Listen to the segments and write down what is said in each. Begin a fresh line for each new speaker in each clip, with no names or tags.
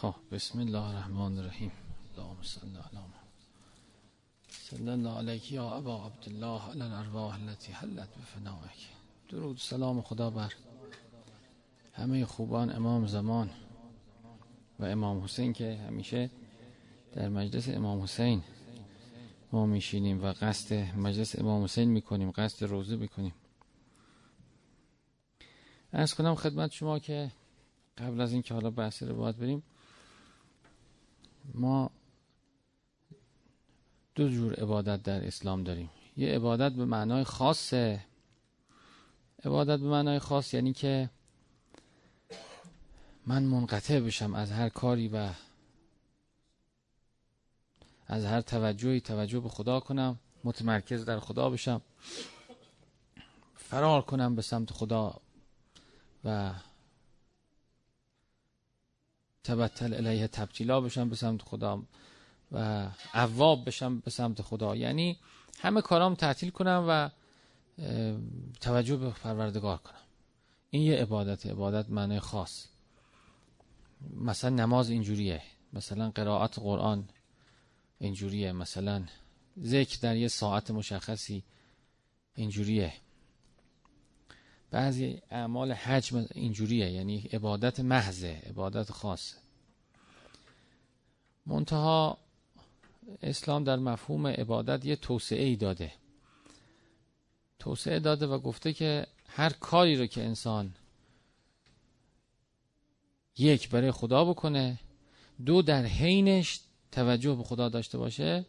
خب بسم الله الرحمن الرحیم. اللهم صل علی صلی الله علیک یا ابا عبدالله علی الارواح التي حلت بفنائک درود سلام خدا بر همه خوبان امام زمان و امام حسین که همیشه در مجلس امام حسین ما میشینیم و قصد مجلس امام حسین می‌کنیم قصد روزه می‌کنیم. ارز کنم خدمت شما که قبل از اینکه حالا بحث رو باید بریم ما دو جور عبادت در اسلام داریم. یه عبادت به معنای خاصه. عبادت به معنای خاص یعنی که من منقطع بشم از هر کاری و از هر توجهی توجه به خدا کنم متمرکز در خدا بشم فرار کنم به سمت خدا و تبتل الیه تبتیلا بشم به سمت خدا و عواب بشم به سمت خدا. یعنی همه کارام تعطیل کنم و توجه به پروردگار کنم. این یه عبادت عبادت معنی خاص. مثلا نماز اینجوریه. مثلا قرائت قرآن اینجوریه. مثلا ذکر در یه ساعت مشخصی اینجوریه. بعضی اعمال حج اینجوریه یعنی عبادت محضه عبادت خاصه. منتها اسلام در مفهوم عبادت یه توسعه ای داده. توسعه داده و گفته که هر کاری رو که انسان یک برای خدا بکنه دو در حینش توجه به خدا داشته باشه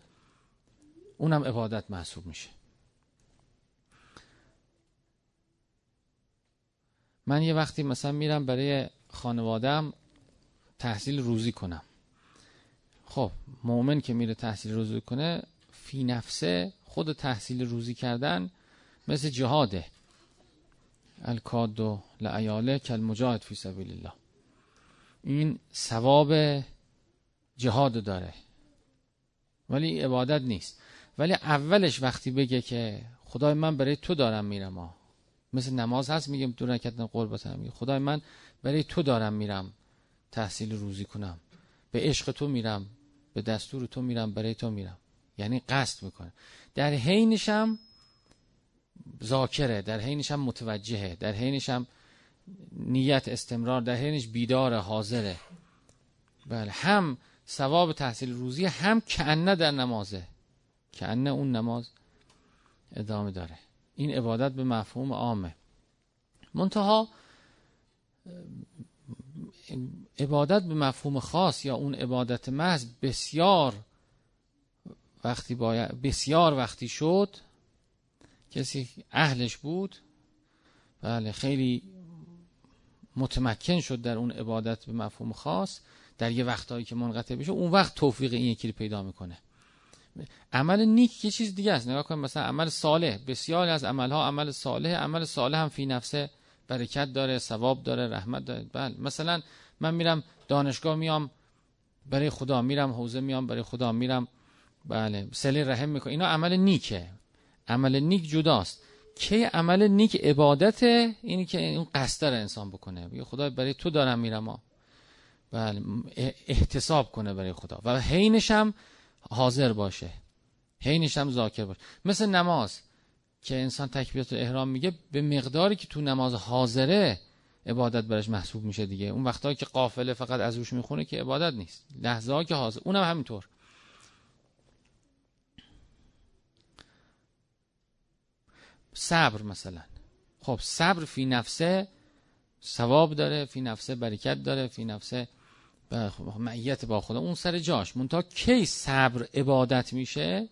اونم عبادت محسوب میشه. من یه وقتی مثلا میرم برای خانوادم تحصیل روزی کنم. خب مؤمن که میره تحصیل روزی کنه فی نفسه خود تحصیل روزی کردن مثل جهاده. الکادو لعیاله کل مجاهد فی سبیل الله این ثواب جهاد داره. ولی عبادت نیست. ولی اولش وقتی بگه که خدای من برای تو دارم میرم مثل نماز هست میگم دو رکعت قربت میگه خدای من برای تو دارم میرم تحصیل روزی کنم. به عشق تو میرم به دستور تو میرم برای تو میرم. یعنی قصد می‌کنه. در حینشم ذاکره در حینشم متوجهه در حینشم نیت استمرار در حینش بیدار حاضره. بله هم ثواب تحصیل روزی هم کنه در نمازه. کنه اون نماز ادامه داره. این عبادت به مفهوم عامه. منتها عبادت به مفهوم خاص یا اون عبادت محض بسیار وقتی باید بسیار وقتی شد کسی اهلش بود بله خیلی متمکن شد در اون عبادت به مفهوم خاص در یه وقتهایی که منقطع بشه اون وقت توفیق این یکی رو پیدا می‌کنه. عمل نیک یه چیز دیگه است. نگاه کن مثلا عمل صالح. بسیاری از عملها عمل صالح عمل صالح هم فی نفسه. برکت داره ثواب داره رحمت داره. بله. مثلا من میرم دانشگاه میام برای خدا میرم حوزه میام برای خدا میرم. بله. سلی رحم می‌کنم اینا عمل نیکه. عمل نیک جداست. کی عمل نیک عبادته اینی که اون قصد داره انسان بکنه. بگه خدا برای تو دارم میرم. بله. احتساب کنه برای خدا. و حینش هم حاضر باشه. حینش هم ذاکر باشه. مثل نماز که انسان تکبیرات احرام میگه به مقداری که تو نماز حاضره عبادت برش محسوب میشه دیگه. اون وقتا که قافله فقط از روش می‌خونه که عبادت نیست. لحظه ها که حاضر اونم همینطور. صبر مثلا. خب صبر فی نفسه ثواب داره فی نفسه برکت داره فی نفسه معیت با خدا. اون سر جاش. منتها کی صبر عبادت میشه؟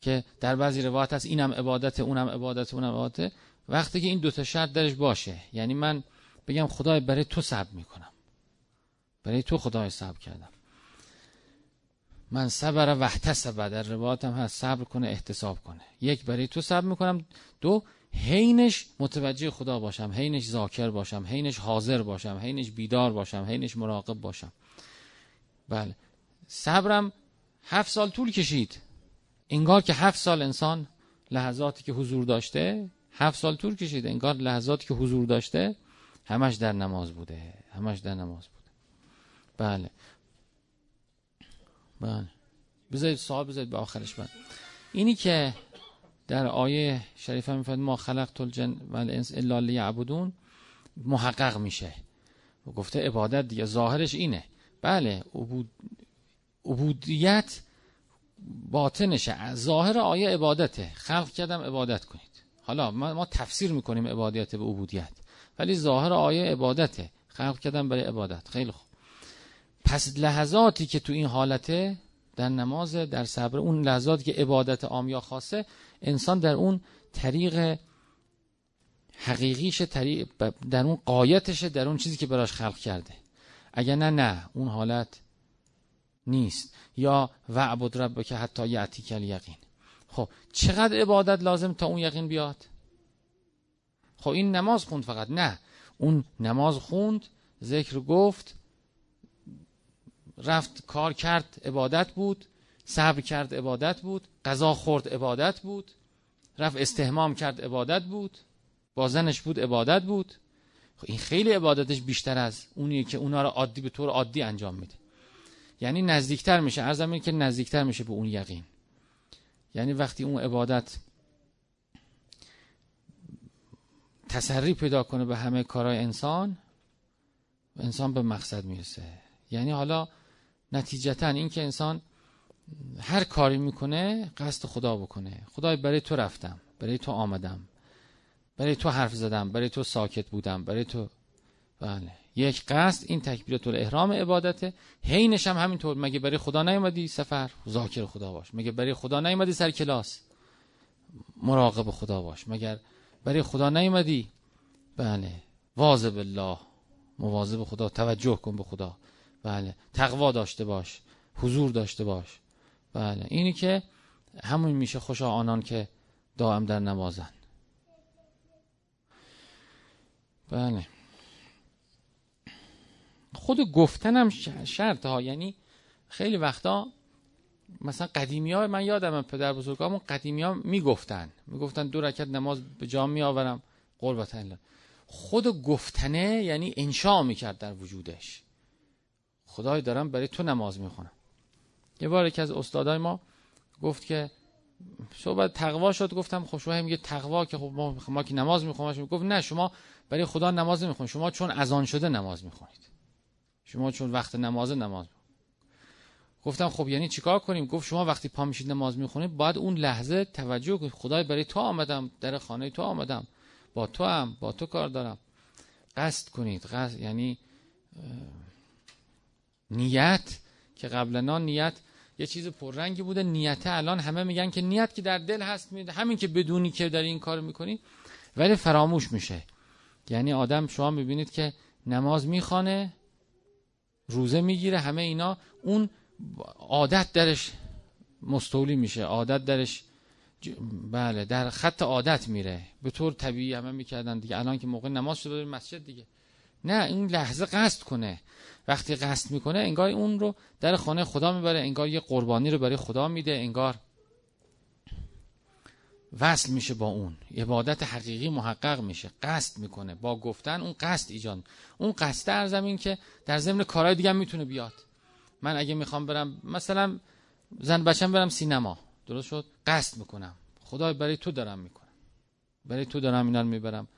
که در بعضی روایت هست اینم عبادت اونم عبادت اونم عبادت. وقتی که این دوتا شرط درش باشه یعنی من بگم خدای برای تو صبر می‌کنم. برای تو خدای صبر کردم. من صبر و احتسب در روایت هم هست صبر کنه احتساب کنه. یک برای تو صبر می‌کنم. دو حینش متوجه خدا باشم حینش ذاکر باشم حینش حاضر باشم حینش بیدار باشم حینش مراقب باشم. بله. صبرم هفت سال طول کشید. انگار که هفت سال انسان لحظاتی که حضور داشته هفت سال طول کشید. انگار لحظاتی که حضور داشته همش در نماز بوده همش در نماز بوده. بله. بله. بذارید سوال بذارید به آخرش. بله. اینی که در آیه شریفه میفرد ما خلقت الجن و الانس الا لیعبدون. محقق میشه. و گفته عبادت دیگه ظاهرش اینه. بله عبود... عبودیت باطنشه. ظاهر آیه عبادته. خلق کردم عبادت کنید. حالا ما تفسیر می‌کنیم عبادیت به عبودیت ولی ظاهر آیه عبادته. خلق کردم برای عبادت. خیلی خوب. پس لحظاتی که تو این حالته در نماز در صبر اون لحظاتی که عبادت عام یا خاصه انسان در اون طریق حقیقیش طریق در اون قایتشه در اون چیزی که براش خلق کرده. اگر نه نه اون حالت نیست. یا وعبد رب که حتی یعتی کل یقین خب چقدر عبادت لازم تا اون یقین بیاد؟ خب این نماز خوند فقط. نه اون نماز خوند ذکر گفت رفت کار کرد عبادت بود. صبر کرد عبادت بود غذا خورد عبادت بود رفت استهمام کرد عبادت بود بازنش بود عبادت بود. خب این خیلی عبادتش بیشتر از اونیه که اونا رو عادی به طور عادی انجام میده. یعنی نزدیکتر میشه ارزم که نزدیکتر میشه به اون یقین. یعنی وقتی اون عبادت تسری پیدا کنه به همه کارهای انسان انسان به مقصد می‌رسه. یعنی حالا نتیجتا این که انسان هر کاری می‌کنه قصد خدا بکنه. خدای برای تو رفتم برای تو آمدم. برای تو حرف زدم برای تو ساکت بودم برای تو بله. یک قصد این تکبیرات الاحرام عبادته. حینش هم همینطور. مگه برای خدا نیومدی سفر؟ ذاکر خدا باش. مگه برای خدا نیومدی سر کلاس؟ مراقب خدا باش. مگر برای خدا نیومدی؟ بله. واظب الله. مواظب خدا. توجه کن به خدا. بله. تقوا داشته باش. حضور داشته باش. بله. اینی که همون میشه خوشا آنان که دائم در نمازن. بله. خود گفتنم شرط ها یعنی خیلی وقتا مثلا قدیمی ها من یادم پدر بزرگامون قدیمی ها می‌گفتن. می‌گفتن دو رکت نماز به جا می آورم قربت الله. خود گفتنه یعنی انشا می‌کرد در وجودش. خدای دارم برای تو نماز می‌خونم. یه بار که از استادای ما گفت که صحبت تقوا شد گفتم خب شما میگه تقوا که خب ما, ما که نماز می‌خونیم گفت نه شما برای خدا نماز نمی‌خونید شما چون اذان شده نماز می‌خونید. شما چون وقت نماز نماز گفتم خب یعنی چیکار کنیم؟ گفت شما وقتی پا میشید نماز می‌خونید باید اون لحظه توجه کنید. خدای برای تو آمدم در خانه تو آمدم با تو هم با تو کار دارم. قصد کنید قصد یعنی نیت که قبلا نیت یه چیز پررنگی بوده. نیت الان همه میگن که نیت که در دل هست همین که بدونی که در این کار می‌کنی ولی فراموش میشه. یعنی آدم شما می‌بینید که نماز می‌خوانه روزه می‌گیره همه اینا. اون عادت درش مستولی میشه. عادت درش بله در خط عادت میره. به طور طبیعی همه می‌کردن دیگه. الان که موقع نماز شده مسجد دیگه. نه این لحظه قصد کنه. وقتی قصد می‌کنه انگار اون رو در خانه خدا می‌بره انگار یه قربانی رو برای خدا میده انگار وصل میشه با اون. عبادت حقیقی محقق میشه قصد می‌کنه. با گفتن اون قصد ایجاد اون قصد در زمین که در ضمن کارهای دیگه می‌تونه بیاد. من اگه می‌خوام برم مثلا زن بچم برم سینما. درست شد؟ قصد می‌کنم. خدای برای تو دارم می‌کنم برای تو دارم اینا می‌برم.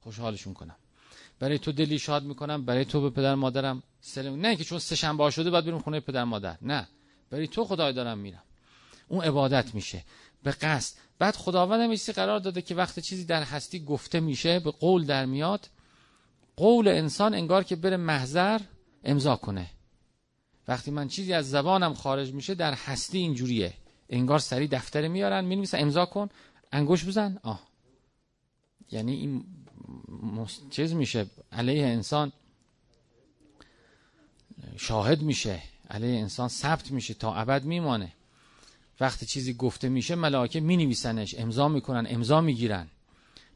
خوشحالشون کنم. برای تو دلی شاد می‌کنم. برای تو به پدر مادرم. سلام نه که چون سه شنبه شده بعد بریم خونه پدر مادر. نه. برای تو خدای دارم میرم. اون عبادت میشه. به قصد. بعد خداوند هم قرار داده که وقت چیزی در هستی گفته میشه به قول در میاد. قول انسان انگار که بره محضر امضا کنه. وقتی من چیزی از زبانم خارج میشه در هستی اینجوریه. انگار سری دفتر میارن می امضا کن. انگوش بزن. آه. یعنی این چیز میشه. علیه انسان شاهد میشه. علیه انسان ثبت میشه تا ابد میمانه. وقتی چیزی گفته میشه ملائکه می نویسنش امضا می‌کنن امضا می‌گیرن.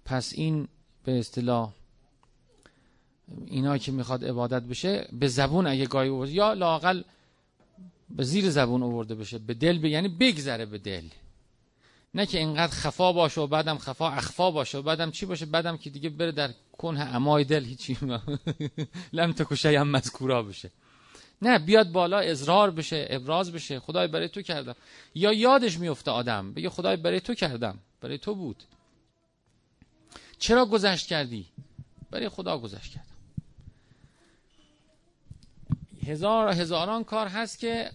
پس این به اصطلاح اینا که می‌خواد عبادت بشه به زبون اگه گاهی یا لاقل به زیر زبون آورده بشه به دل به یعنی بگذره به دل. نه که اینقدر خفا باشه و بعدم خفا اخفا باشه و بعدم چی باشه؟ بعدم که دیگه بره در کنه امای دل هیچی. لم تکو هم مذکورا بشه. نه بیاد بالا اظهار بشه ابراز بشه خدای برای تو کردم. یا یادش میفته آدم بگه خدای برای تو کردم برای تو بود. چرا گذشت کردی؟ برای خدا گذشت کردم هزار هزاران کار هست که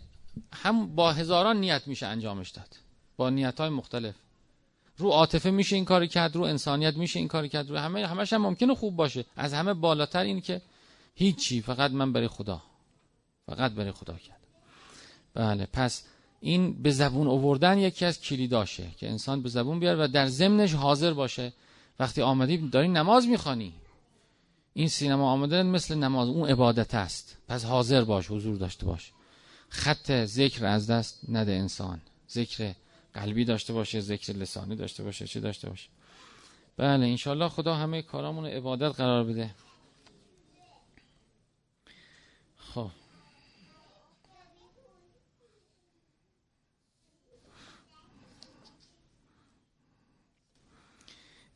هم با هزاران نیت میشه انجامش داد. با نیت های مختلف. رو عاطفه میشه این کاری کرد رو انسانیت میشه این کاری کرد. رو همه همش هم ممکنه خوب باشه. از همه بالاتر این که هیچی فقط من برای خدا. فقط برای خدا کرد. بله پس این به زبون آوردن یکی از کلیداشه که انسان به زبون بیاره و در ضمنش حاضر باشه. وقتی آمدی داری نماز می‌خوانی. این سینما آمدن مثل نماز اون عبادت است. پس حاضر باش حضور داشته باش. خط ذکر از دست نده انسان. ذکر قلبی داشته باشه ذکر لسانی داشته باشه چه داشته باشه. بله انشالله خدا همه کارامون عبادت قرار بده. خب.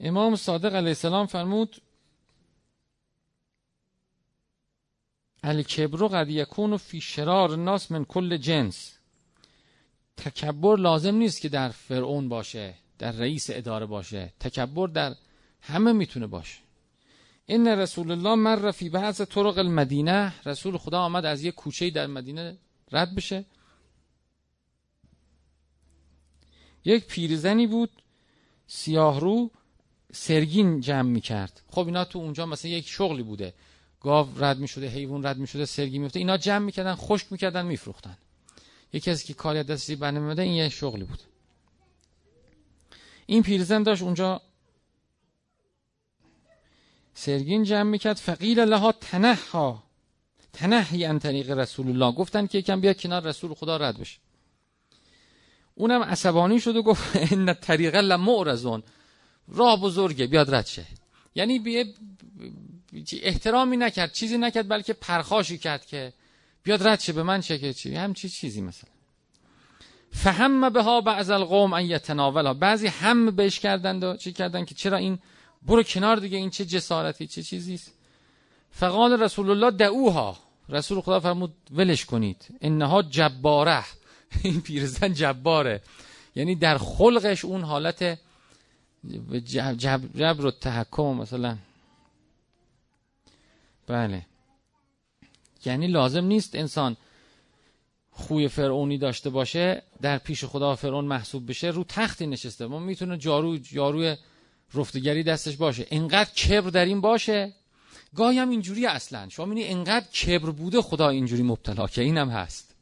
امام صادق علیه السلام فرمود الکبرو قد یکون فی شرار الناس من کل جنس. تکبر لازم نیست که در فرعون باشه در رئیس اداره باشه. تکبر در همه می‌تونه باشه. این رسول الله مر فی بعض طرق المدینه. رسول خدا آمد از یک کوچه در مدینه رد بشه. یک پیرزنی بود سیاه رو سرگین جمع می‌کرد. خب اینا تو اونجا مثلا یک شغلی بوده. گاو رد می شده حیوان رد می شده سرگی می اینا جمع می‌کردن خشک می‌کردن میفروختن. یکی از که کاری دستی برنمیده این یه شغلی بود. این پیرزن داشت اونجا سرگین جمع می‌کرد. فقیل لها تنها تنهی ان طریق رسول الله گفتن که یکم بیا کنار رسول خدا رد بشه. اونم عصبانی شد و گفت ان طریق لمعرزون راه بزرگه بیاد رد شه. یعنی بیه احترامی نکرد چیزی نکرد بلکه پرخاشی کرد که بیاد رد شه به من چه که چی؟ هم چی چیزی مثلا. فهم به ها بعض القوم ان یتناولا. بعضی هم بهش کردند و چی کردن که چرا این برو کنار دیگه این چه جسارتی چه چیزی است. فقال رسول الله دعوها. رسول خدا فرمود ولش کنید. انها جباره. این پیرزن جباره. یعنی در خلقش اون حالت جبر جب و تحکم مثلا. بله. یعنی لازم نیست انسان خوی فرعونی داشته باشه در پیش خدا فرعون محسوب بشه رو تختی نشسته. ما می‌تونه جارو جاروی رفتگری دستش باشه. انقدر کبر در این باشه. گاهی هم اینجوری اصلا. شما می‌بینی انقدر کبر بوده خدا اینجوری مبتلا که اینم هست.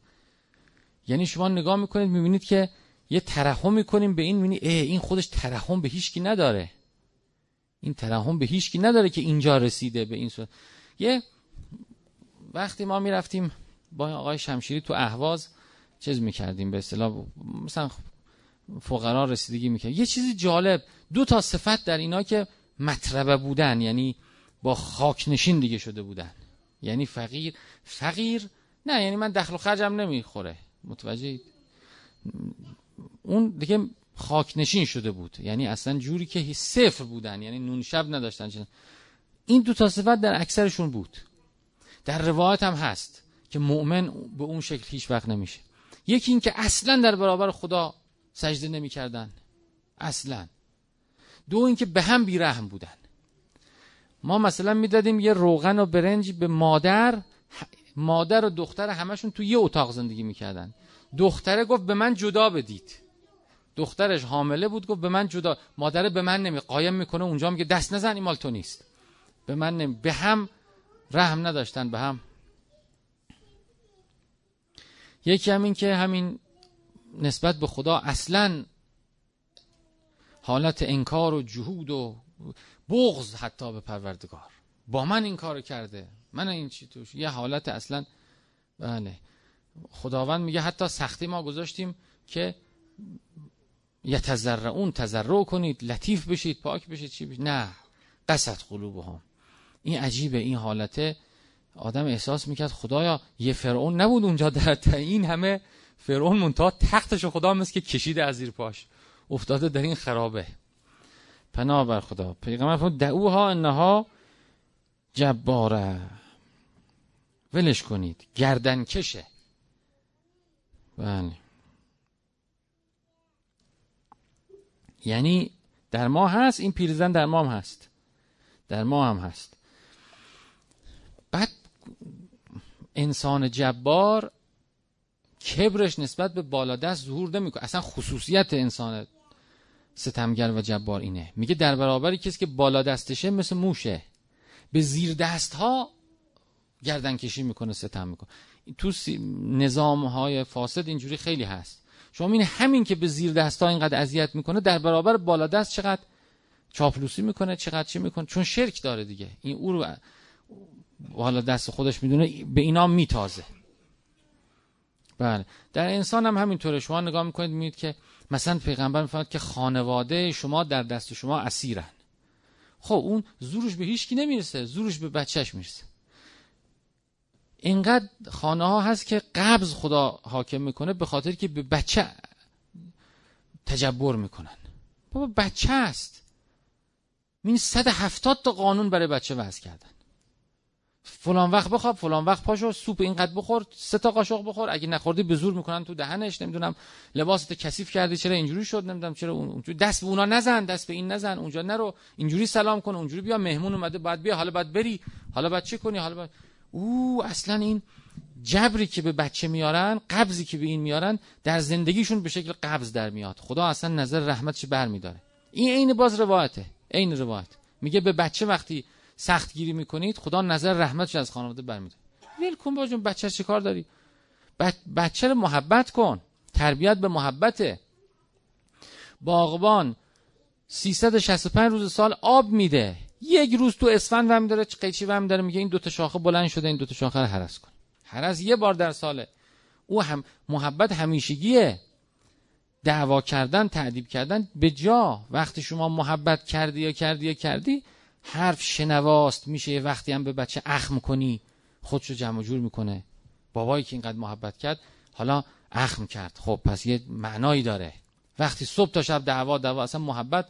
یعنی شما نگاه می‌کنید می‌بینید که یه ترحم می‌کنیم به این می‌بینی این خودش ترحم به هیچکی نداره. این ترحم به هیچکی نداره که اینجا رسیده به این صورت یه وقتی ما می‌رفتیم با آقای شمشیری تو اهواز چیز می‌کردیم به اصطلاح مثلا فقرا رسیدگی می‌کرد یه چیزی جالب دو تا صفت در اینا که مطربه بودن یعنی با خاک نشین دیگه شده بودن. یعنی فقیر فقیر نه یعنی من دخل و خرجم نمی‌خوره. متوجه اون دیگه خاک نشین شده بود. یعنی اصلا جوری که صفر بودن یعنی نون شب نداشتن. این دو تا صفت در اکثرشون بود. در روایت هم هست که مؤمن به اون شکل هیچ وقت نمیشه. یکی این که اصلا در برابر خدا سجده نمی‌کردن. اصلا. دو اینکه به هم بیرحم بودن. ما مثلا می‌دادیم یه روغن و برنج به مادر مادر و دختر همشون تو یه اتاق زندگی می‌کردن. دختره گفت به من جدا بدید. دخترش حامله بود گفت به من جدا مادره به من نمی قایم می‌کنه اونجا میگه دست نزن این مال تو نیست. به من نمی به هم رحم نداشتن به هم. یکی همین که همین نسبت به خدا اصلا حالت انکار و جهود و بغض حتی به پروردگار. با من این کار کرده من این چی توش یه حالت اصلا بله. خداوند میگه حتی سختی ما گذاشتیم که یتزرعون تزرع کنید لطیف بشید پاک بشید چی بشید؟ نه. قصد قلوبهم. این عجیبه این حالته. آدم احساس می‌کرد خدایا یه فرعون نبود اونجا در این همه فرعون منتها تختش خدا مثل که کشیده از زیر پاش. افتاده در این خرابه. پناه بر خدا. پیغمبر فرمود دعوها انها جباره. ولش کنید. گردن کشه. بله. یعنی در ما هست این پیرزن در ما هم هست. در ما هم هست. بعد انسان جبار کبرش نسبت به بالادست ظهور نمی‌کنه. اصلا خصوصیت انسان ستمگر و جبار اینه. میگه در برابری کسی که بالا دستشه مثل موشه. به زیر دست ها گردن کشی می‌کنه ستم می‌کنه. تو نظام های فاسد اینجوری خیلی هست. شما این همین که به زیر دست ها اینقدر اذیت می‌کنه در برابر بالا دست چقدر چاپلوسی می‌کنه چقدر چی می‌کنه؟ چون شرک داره دیگه. این او رو بالا دست خودش می‌دونه به اینا میتازه. بله. در انسان هم همینطوره. شما نگاه می‌کنید میید که مثلا پیغمبر میفرماد که خانواده شما در دست شما اسیرن. خب اون زورش به هیچکی نمی‌رسه. زورش به بچهش می‌رسه. اینقدر خانه ها هست که قبض خدا حاکم می‌کنه به خاطر که به بچه تجبر می‌کنن. بابا بچه است. این 170 تا قانون برای بچه وضع کردن. فلان وقت بخواب فلان وقت پاشو سوپ اینقدر بخور سه تا قاشق بخور. اگه نخوردی به زور می‌کنن تو دهنش نمی‌دونم لباست کثیف کردی چرا اینجوری شد؟ نمی‌دونم چرا اونجوری دست به اونا نزن دست به این نزن اونجا نرو اینجوری سلام کن اونجوری بیا مهمون اومده بعد بیا حالا بعد بری حالا بعد چی کنی حالا بعد او اصلا این جبری که به بچه میارن قبضی که به این میارن در زندگیشون به شکل قبض در میاد. خدا اصلا نظر رحمتش برمیداره؟ این عین باز روایته عین روایت. میگه به بچه وقتی سخت گیری می‌کنید خدا نظر رحمتش از خانواده برمیده ویل کن باجون بچه چه کار داری؟ بچه رو محبت کن. تربیت به محبته. باغبان 365 روز سال آب میده. یک روز تو اسفند وم داره قیچی وم داره میگه این دوتا شاخه بلند شده این دوتا شاخه رو حرس کن. حرس یه بار در ساله او هم محبت همیشگیه. دعوا کردن تعدیب کردن به جا. وقتی شما محبت کردی یا کردی یا کردی حرف شنواست. میشه وقتی هم به بچه اخم کنی خودشو جمع جور می‌کنه. بابایی که اینقدر محبت کرد حالا اخم کرد خب پس یه معنایی داره. وقتی صبح تا شب دعوا دعوا اصلا محبت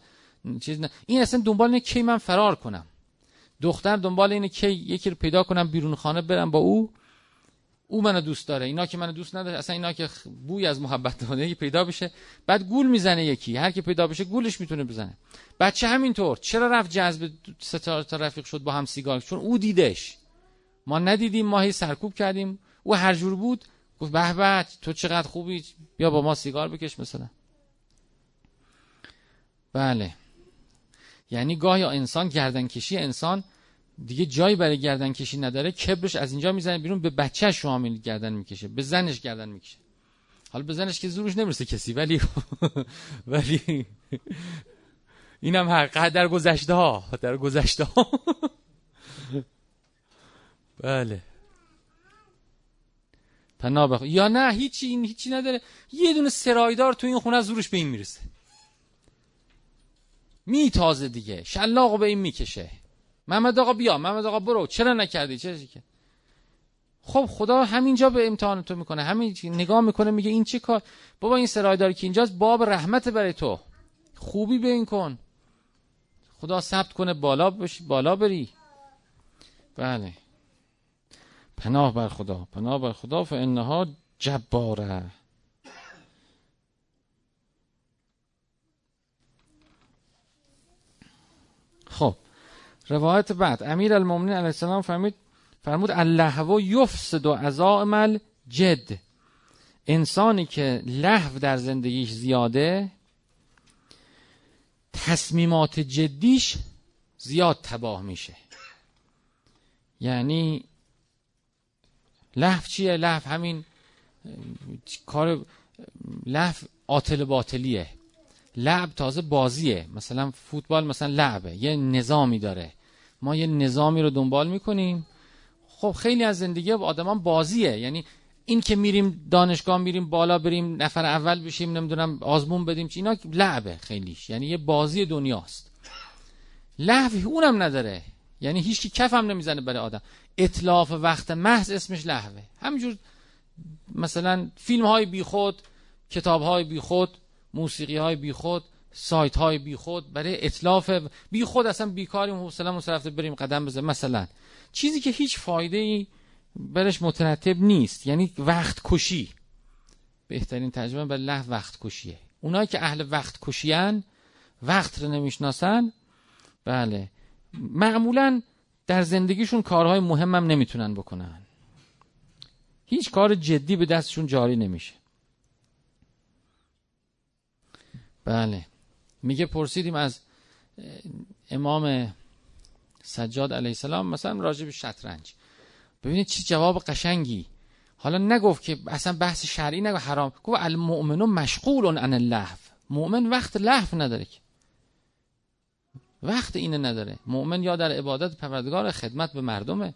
چیز نه. این اصلا دنبال اینه کی من فرار کنم. دختر دنبال اینه کی یکی رو پیدا کنم بیرون خانه برم با او. او منو دوست داره. اینا که منو دوست نداره اصلا اینا که بوی از محبت داره پیدا بشه. بعد گول می‌زنه یکی. هر کی پیدا بشه گولش می‌تونه بزنه. بچه همینطور. چرا رفت جذب ستاره تا رفیق شد با هم سیگار؟ چون او دیدش. ما ندیدیم ما هی سرکوب کردیم. او هر جور بود. گفت به به تو چقدر خوبی. بیا با ما سیگار بکش مثلا. بله. یعنی گاهی انسان گردن کشی انسان دیگه جایی برای گردن کشی نداره کبرش از اینجا می‌زنه بیرون به بچه شما گردن می‌کشه به زنش گردن می‌کشه. حالا به زنش که زورش نمی‌رسه کسی ولی ولی اینم حق در گذشته ها در گذشته ها. بله. پناه یا نه هیچی این هیچی نداره. یه دونه سرایدار تو این خونه زورش به این می‌رسه. میتازه دیگه. شلاقو به این می‌کشه. محمد آقا بیا. محمد آقا برو. چرا نکردی؟ چرا که؟ خب خدا همینجا به امتحان تو می‌کنه. همین نگاه می‌کنه میگه این چی کار؟ بابا این سرایداری که اینجاست باب رحمت برای تو. خوبی به این کن. خدا ثبت کنه بالا بشی بالا بری. بله. پناه بر خدا پناه بر خدا فانها جباره خب روایت بعد. امیر المومنین علیه السلام فرمود فرمود اللهو یفسد و عزائم جد انسانی که لحو در زندگیش زیاده تصمیمات جدیش زیاد تباه میشه. یعنی لحو چیه؟ لحو همین کار لحو آتل باطلیه. لعب تازه بازیه. مثلا فوتبال مثلا لعبه. یه نظامی داره. ما یه نظامی رو دنبال می‌کنیم. خب خیلی از زندگی آدمان بازیه. یعنی این که میریم دانشگاه میریم بالا بریم نفر اول بشیم نمی‌دونم آزمون بدیم چی اینا لعبه خیلیش. یعنی یه بازی دنیاست. لحوی اونم نداره. یعنی هیچ کی کف هم نمی‌زنه برای آدم. اطلاف وقت محض اسمش لحوه. همینجور مثلا فیلم های بیخود کتاب های بیخود موسیقی های بیخود سایت های بیخود برای اطلاف بیخود اصلا بیکاریم حوصله رفته بریم قدم بزنیم. مثلا چیزی که هیچ فایده ای برش مترتب نیست یعنی وقت کشی. بهترین ترجمه به له وقت کشیه. اونایی که اهل وقت کشیان وقت رو نمی‌شناسن. بله. معمولا در زندگیشون کارهای مهمم نمی‌تونن بکنن. هیچ کار جدی به دستشون جاری نمیشه. بله. میگه پرسیدیم از امام سجاد علیه السلام مثلا راجع به شطرنج. ببینید چه جواب قشنگی. حالا نگفت که اصلا بحث شرعی نگفت حرام. گفت المؤمنون مشغول عن اللهو. مؤمن وقت لحو نداره که. وقت اینه نداره. مؤمن یا در عبادت پروردگار خدمت به مردمه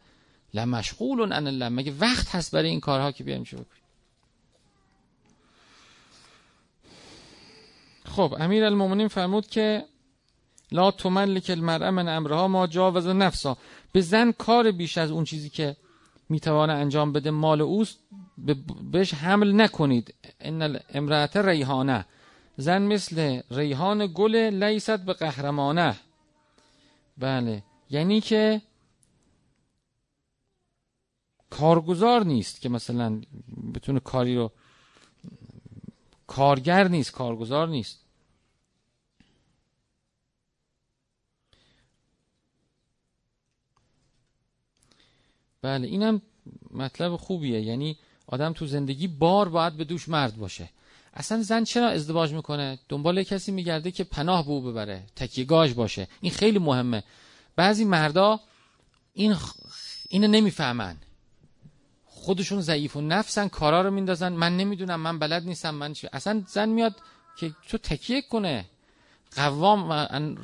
لمشغول عن الله مگه وقت هست برای این کارها که بیایم چه بکنیم؟ خب امیر المومنین فرمود که لا تملک المرأه من امرها ما جاوز نفسا. به زن کار بیش از اون چیزی که می‌توانه انجام بده مال اوست بهش حمل نکنید. ان امرأت ریحانه. زن مثل ریحان گل لیست به قهرمانه. بله یعنی که کارگزار نیست که مثلا بتونه کاری رو کارگر نیست کارگزار نیست. بله اینم مطلب خوبیه. یعنی آدم تو زندگی بار باید به دوش مرد باشه. اصلا زن چرا ازدواج می‌کنه؟ دنبال کسی میگرده که پناه به او ببره تکیهگاهش باشه. این خیلی مهمه. بعضی مردا این اینو نمی‌فهمن. خودشون ضعیف و نفسن کارا رو میندازن. من نمی‌دونم من بلد نیستم من چی اصلا زن میاد که تو تکیه کنه. قوام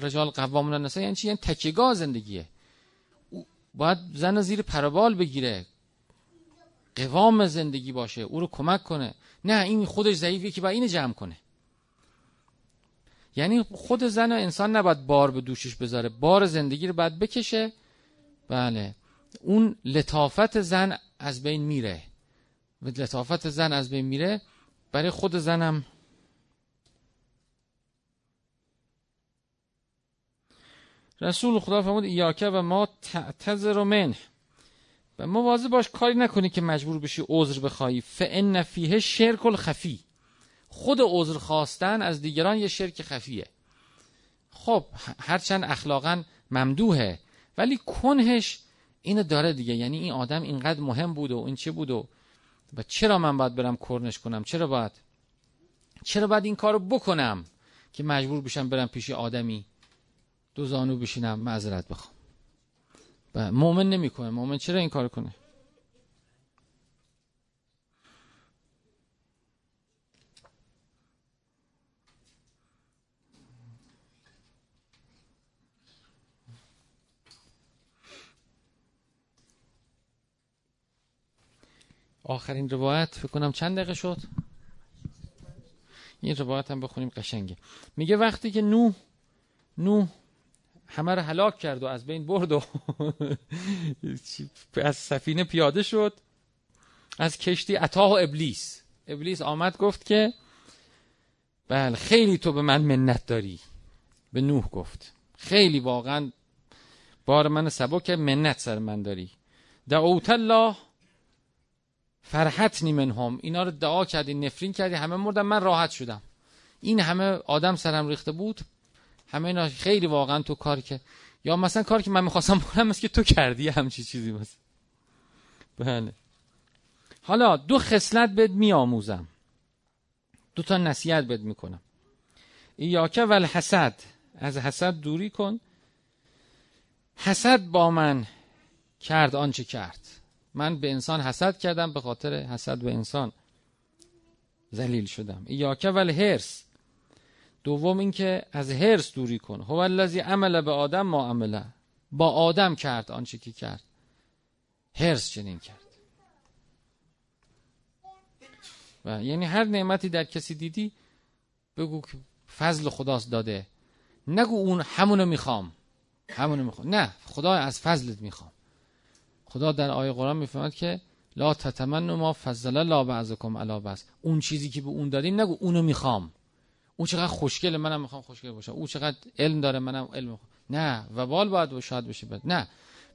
رجال قوامون النساء یعنی چی؟ یعنی تکیهگاه زندگیه. باید زن زیر پربال بگیره. قوام زندگی باشه او رو کمک کنه. نه این خودش ضعیفه که باید اینو جمع کنه. یعنی خود زن و انسان نباید بار به دوشش بذاره. بار زندگی رو باید بکشه. بله. اون لطافت زن از بین میره. لطافت زن از بین میره. برای خود زنم رسول خدا فرمود ایاکه و ما تعتذر منه. و مواظب باش کاری نکنی که مجبور بشی عذر بخوای فان فیه شرک الخفی. خود عذر خواستن از دیگران یه شرک خفیه. خب هرچند اخلاقا ممدوحه ولی کنهش اینو داره دیگه. یعنی این آدم اینقدر مهم بود و این چه بود و و چرا من باید برم کرنش کنم؟ چرا باید؟ چرا باید این کارو بکنم که مجبور بشم برم پیش آدمی؟ دو زانو بشینم معذرت بخوام. مؤمن نمی‌کنه. مؤمن چرا این کار کنه؟ آخرین روایت فکر کنم چند دقیقه شد؟ این روایت هم بخونیم قشنگه. میگه وقتی که نو نو همه رو هلاک کرد و از بین برد و از سفینه پیاده شد. از کشتی عطا و ابلیس. ابلیس آمد گفت که بله خیلی تو به من منت داری. به نوح گفت. خیلی واقعا بار من سبک منت سر من داری. دعوت الله فرحت هم اینا رو دعا کردی نفرین کردی همه مردن من راحت شدم. این همه آدم سرم ریخته بود. همه اینا خیلی واقعا تو کار که یا مثلا کاری که من می‌خواستم بکنم است که تو کردی همچی چیزی مثلا. بله. حالا دو خصلت بهت میآموزم. دو تا نصیحت بهت می‌کنم. ایاکه ول حسد از حسد دوری کن. حسد با من کرد آنچه کرد. من به انسان حسد کردم به خاطر حسد به انسان ذلیل شدم. ایاکه ول هرس دوم اینکه از هرس دوری کن. هو الذی عمل به آدم ما عمله. با آدم کرد آنچه که کرد. هرس چنین کرد. و یعنی هر نعمتی در کسی دیدی بگو که فضل خداست داده. نگو اون همونو می‌خوام. همونو می‌خوام. نه خدا از فضلت می‌خوام. خدا در آیه قرآن می‌فهمد که لا تتمنوا ما فضل لا بعضکم علی بعض. اون چیزی که به اون دادیم نگو اونو می‌خوام. اون چقدر خوشگله منم می‌خوام خوشگل باشم. اون چقدر علم داره منم علم نه و بال باید شاید بشه بد نه.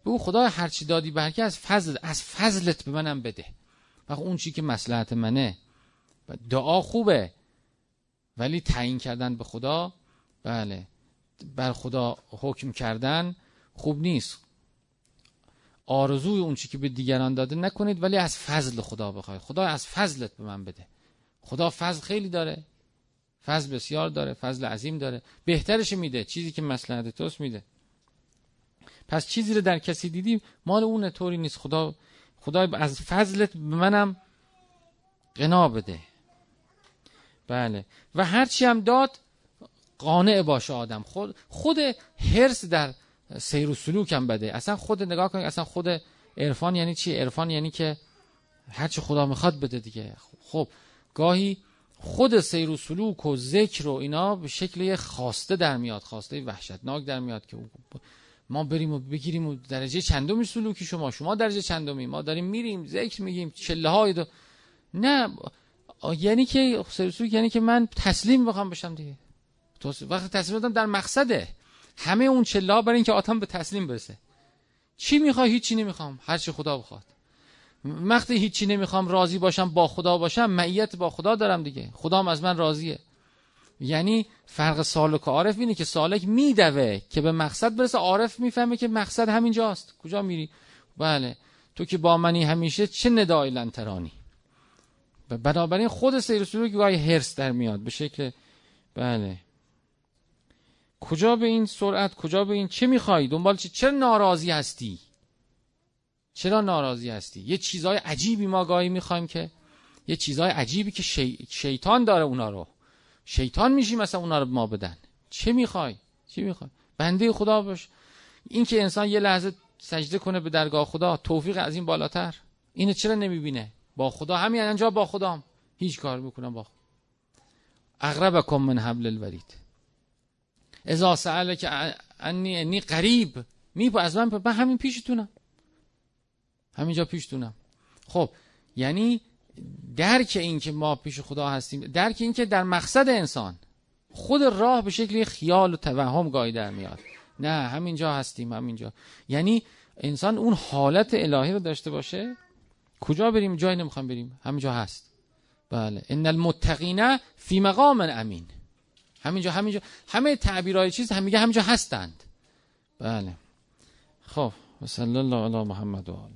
به او خدای هرچی دادی برکه از فضل از فضلت به منم بده. وقت اون چی که مسلحت منه دعا خوبه ولی تعیین کردن به خدا بله. بر خدا حکم کردن خوب نیست. آرزوی اون چی که به دیگران داده نکنید ولی از فضل خدا بخواید خدا از فضلت به من بده. خدا فضل خیلی داره. فضل بسیار داره فضل عظیم داره. بهترش میده چیزی که مسلحت توست میده. پس چیزی رو در کسی دیدی مال اون طوری نیست. خدا خدا از فضلت به منم قنا بده. بله. و هرچی هم داد قانع باشه آدم. خود خود هرس در سیر و سلوک هم بده. اصلا خود نگاه کنید اصلا خود عرفان یعنی چی؟ عرفان یعنی که هرچی خدا می‌خواد بده دیگه. خب گاهی خود سیر و سلوک و ذکر و اینا به شکل خواسته در میاد خواسته وحشتناک در میاد که ما بریم و بگیریم و درجه چندمی سلوکی شما شما درجه چندمی ما داریم میریم ذکر میگیم چله های دو. نه یعنی که سیر و سلوک یعنی که من تسلیم بخوام بشم دیگه. وقتی تسلیم بدم در مقصده. همه اون چله ها برای اینکه آتم به تسلیم برسه. چی می‌خوای؟ هیچی نمی‌خوام. هر چی خدا بخواد. وقتی هیچی نمی‌خوام راضی باشم با خدا باشم معیت با خدا دارم دیگه. خدام از من راضیه. یعنی فرق سالک و عارف اینه که سالک میدوه که به مقصد برسه. عارف می‌فهمه که مقصد همینجاست. کجا میری؟ بله. تو که با منی همیشه چه ندای لنترانی؟ بنابراین خود سیر سلوک گاهی هرس در میاد. به شکل بله. کجا به این سرعت کجا به این چه می‌خوای؟ دنبال چه چرا ناراضی هستی؟ چرا ناراضی هستی؟ یه چیزای عجیبی ما گاهی می‌خوایم که یه چیزای عجیبی که شی... شیطان داره اونا رو. شیطان میشی مثلا اونا رو ما بدن. چه می‌خوای؟ چی می‌خوای؟ بنده خدا باش. این که انسان یه لحظه سجده کنه به درگاه خدا توفیق از این بالاتر. اینو چرا نمی‌بینه؟ با خدا. همین انجا با خدام. هیچ کار می‌کنم با خدا من حبل الورید. سأله که انی انی قریب. می از من من همین پیشتونم. همینجا پیشتونم خب یعنی درک این که ما پیش خدا هستیم درک این که در مقصد انسان خود راه به شکلی خیال و توهم گاهی در میاد. نه همینجا هستیم همینجا. یعنی انسان اون حالت الهی رو داشته باشه. کجا بریم؟ جایی نمی‌خوام بریم. همینجا هست. بله. ان المتقین فی مقام امین. همینجا همینجا. همه تعبیرهای چیز هم میگه همینجا هستند. بله. خب. و الله علی محمد و آل